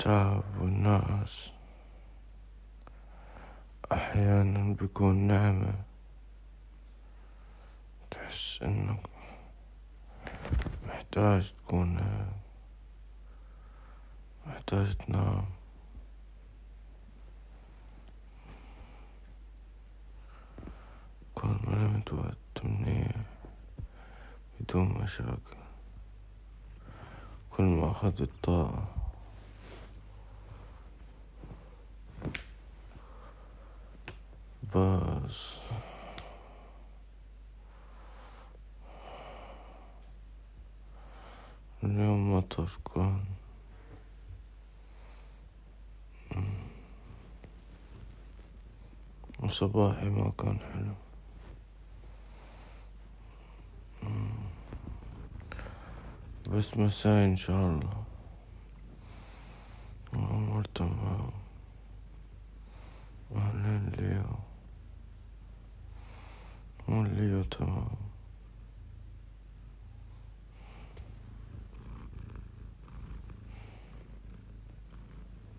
تعب والنقص أحيانا بيكون نعمة. تحس إنك محتاج تكون محتاج تنام. كل ما نمت وقت منيح بدون مشاكل. كل ما أخذت طاقة بس. اليوم مطر كان وصباحي ما كان حلو. بس مساي إن شاء الله. Léotard.